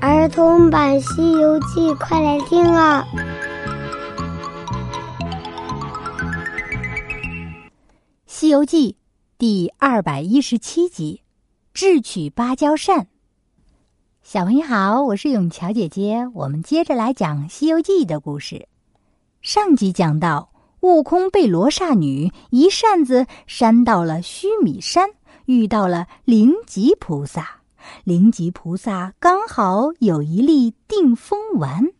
儿童版《西游记》，快来听啊！《西游记》第二百一十七集：智取芭蕉扇。小朋友好，我是永桥姐姐。我们接着来讲《西游记》的故事。上集讲到，悟空被罗刹女一扇子扇到了须弥山，遇到了灵吉菩萨。灵吉菩萨刚好有一粒定风丸，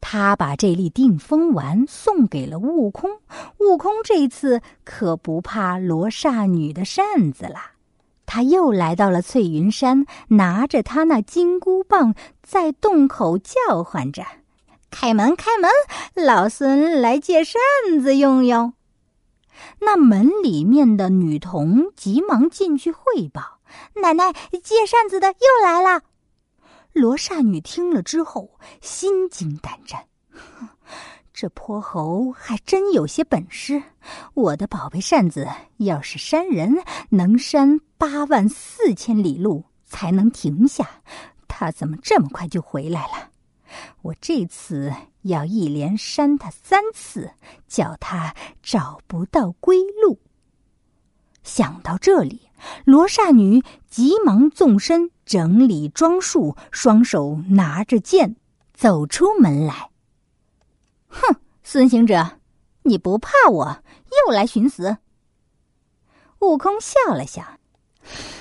他把这粒定风丸送给了悟空。悟空这次可不怕罗刹女的扇子了，他又来到了翠云山，拿着他那金箍棒，在洞口叫唤着：“开门，开门！老孙来借扇子用用。”那门里面的女童急忙进去汇报。奶奶借扇子的又来了。罗刹女听了之后，心惊胆战。这泼猴还真有些本事。我的宝贝扇子要是扇人，能扇八万四千里路才能停下。他怎么这么快就回来了？我这次要一连扇他三次，叫他找不到归路。想到这里。罗刹女急忙纵身整理装束，双手拿着剑走出门来。哼，孙行者，你不怕我又来寻死？悟空笑了笑。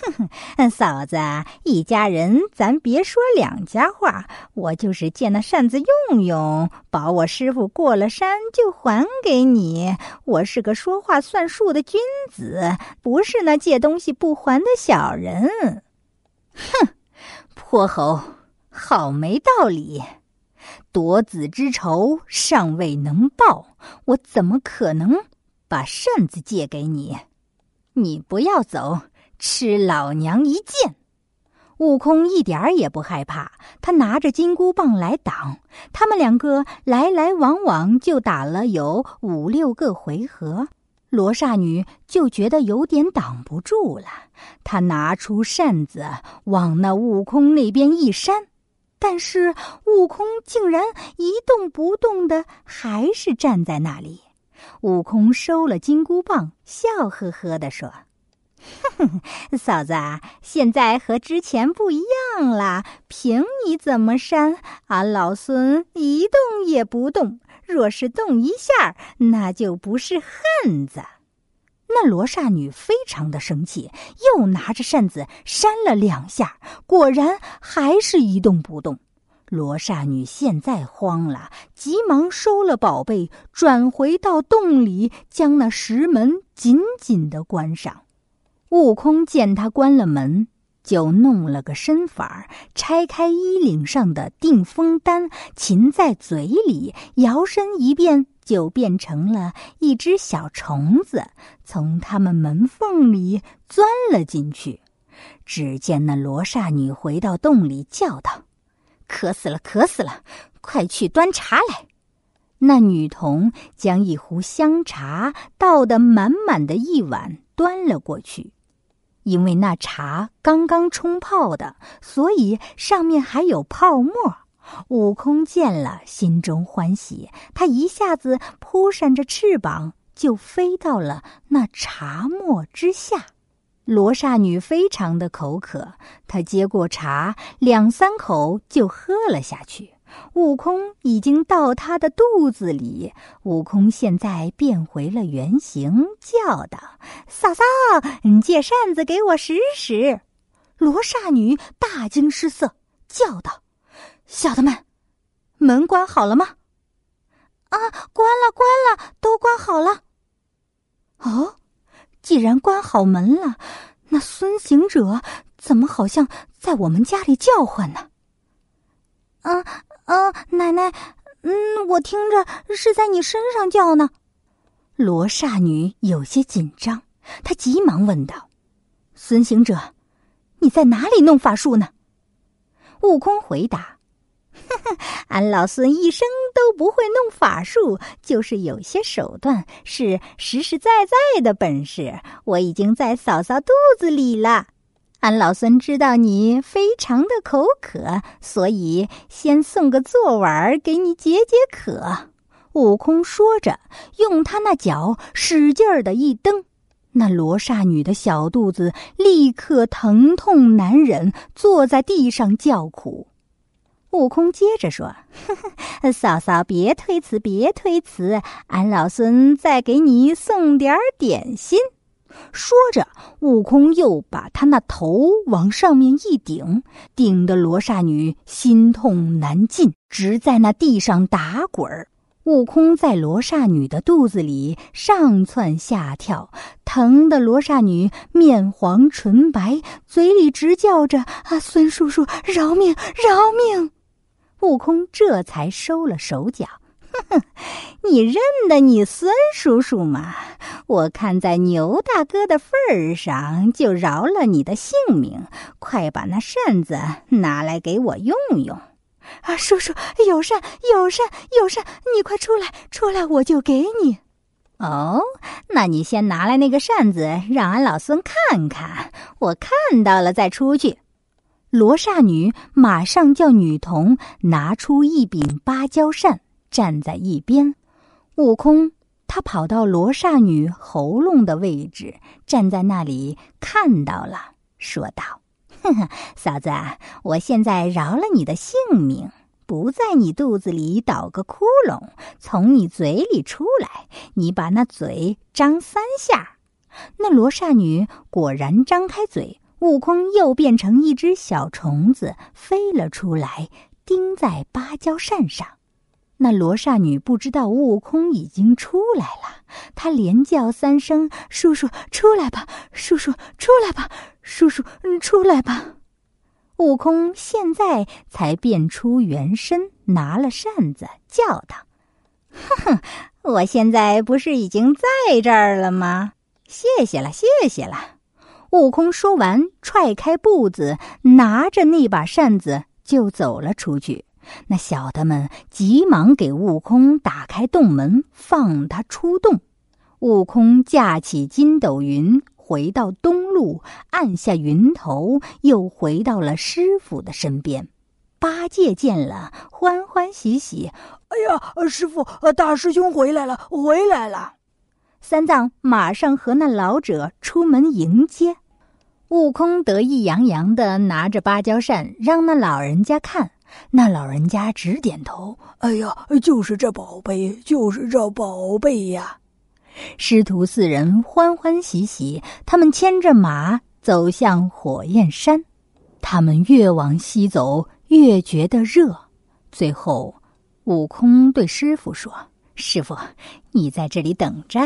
哼 哼，嫂子，一家人，咱别说两家话。我就是借那扇子用用，保我师傅过了山就还给你。我是个说话算数的君子，不是那借东西不还的小人。哼，泼猴，好没道理！夺子之仇尚未能报，我怎么可能把扇子借给你？你不要走。吃老娘一剑！悟空一点儿也不害怕，他拿着金箍棒来挡。他们两个来来往往就打了有五六个回合，罗刹女就觉得有点挡不住了。她拿出扇子往那悟空那边一扇，但是悟空竟然一动不动的，还是站在那里。悟空收了金箍棒，笑呵呵的说。哼哼，嫂子，啊现在和之前不一样了。凭你怎么扇，俺老孙一动也不动。若是动一下，那就不是汉子。那罗刹女非常的生气，又拿着扇子扇了两下，果然还是一动不动。罗刹女现在慌了，急忙收了宝贝，转回到洞里，将那石门紧紧的关上。悟空见他关了门，就弄了个身法儿拆开衣领上的定风丹，擒在嘴里，摇身一变，就变成了一只小虫子，从他们门缝里钻了进去。只见那罗刹女回到洞里，叫道：“渴死了，渴死了！快去端茶来。”那女童将一壶香茶倒得满满的一碗，端了过去。因为那茶刚刚冲泡的，所以上面还有泡沫。悟空见了，心中欢喜，他一下子扑扇着翅膀，就飞到了那茶沫之下。罗刹女非常的口渴，她接过茶，两三口就喝了下去。悟空已经到他的肚子里，悟空现在变回了原形，叫道：“嫂嫂，你借扇子给我使使。”罗刹女大惊失色，叫道：“小的们，门关好了吗？”“啊，关了，关了，都关好了。”“哦，既然关好门了，那孙行者怎么好像在我们家里叫唤呢？”“啊。”嗯，奶奶，嗯，我听着是在你身上叫呢。罗刹女有些紧张，她急忙问道：“孙行者，你在哪里弄法术呢？”悟空回答：“哈哈俺老孙一生都不会弄法术，就是有些手段，是实实在在的本事。我已经在嫂嫂肚子里了。”俺老孙知道你非常的口渴，所以先送个坐碗给你解解渴。悟空说着，用他那脚使劲儿的一蹬，那罗刹女的小肚子立刻疼痛难忍，坐在地上叫苦。悟空接着说：“呵呵嫂嫂，别推辞，别推辞，俺老孙再给你送点点心。”说着，悟空又把他那头往上面一顶，顶得罗刹女心痛难禁，直在那地上打滚儿。悟空在罗刹女的肚子里上蹿下跳，疼得罗刹女面黄唇白，嘴里直叫着：“啊，孙叔叔，饶命，饶命！”悟空这才收了手脚。哼哼，你认得你孙叔叔吗？我看在牛大哥的份儿上，就饶了你的性命。快把那扇子拿来给我用用！啊，叔叔有扇，有扇，有扇！你快出来，出来，我就给你。哦，那你先拿来那个扇子，让俺老孙看看。我看到了再出去。罗刹女马上叫女童拿出一柄芭蕉扇。站在一边，悟空他跑到罗刹女喉咙的位置，站在那里看到了，说道：“呵呵，嫂子，我现在饶了你的性命，不在你肚子里捣个窟窿，从你嘴里出来。你把那嘴张三下。”那罗刹女果然张开嘴，悟空又变成一只小虫子飞了出来，钉在芭蕉扇上。那罗刹女不知道悟空已经出来了，她连叫三声：“叔叔，出来吧！叔叔，出来吧！叔叔，出来吧！”悟空现在才变出原身，拿了扇子，叫道：“哼哼，我现在不是已经在这儿了吗？谢谢了，谢谢了。”悟空说完，踹开步子，拿着那把扇子就走了出去。那小的们急忙给悟空打开洞门，放他出洞。悟空架起筋斗云，回到东路，按下云头，又回到了师傅的身边。八戒见了，欢欢喜喜：“哎呀，师傅，大师兄回来了，回来了！”三藏马上和那老者出门迎接。悟空得意洋洋的拿着芭蕉扇，让那老人家看。那老人家直点头：“哎呀，就是这宝贝，就是这宝贝呀！”师徒四人欢欢喜喜，他们牵着马走向火焰山。他们越往西走，越觉得热。最后，悟空对师傅说：“师傅，你在这里等着，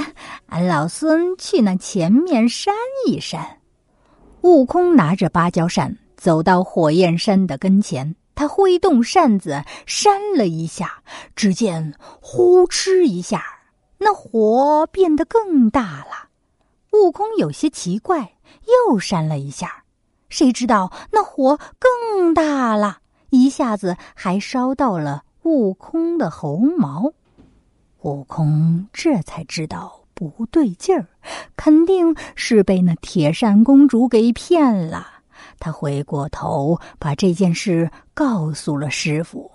俺老孙去那前面扇一扇。”悟空拿着芭蕉扇走到火焰山的跟前。他挥动扇子扇了一下，只见呼哧一下，那火变得更大了。悟空有些奇怪，又扇了一下，谁知道那火更大了，一下子还烧到了悟空的猴毛。悟空这才知道不对劲儿，肯定是被那铁扇公主给骗了。他回过头，把这件事告诉了师傅。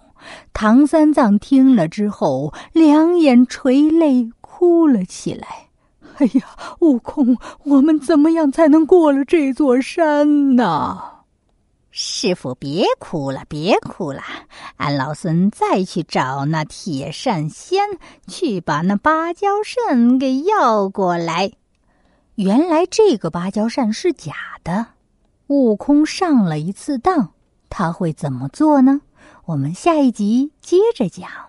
唐三藏听了之后，两眼垂泪，哭了起来。哎呀，悟空，我们怎么样才能过了这座山呢？师傅，别哭了，别哭了，俺老孙再去找那铁扇仙，去把那芭蕉扇给要过来。原来这个芭蕉扇是假的。悟空上了一次当，他会怎么做呢？我们下一集接着讲。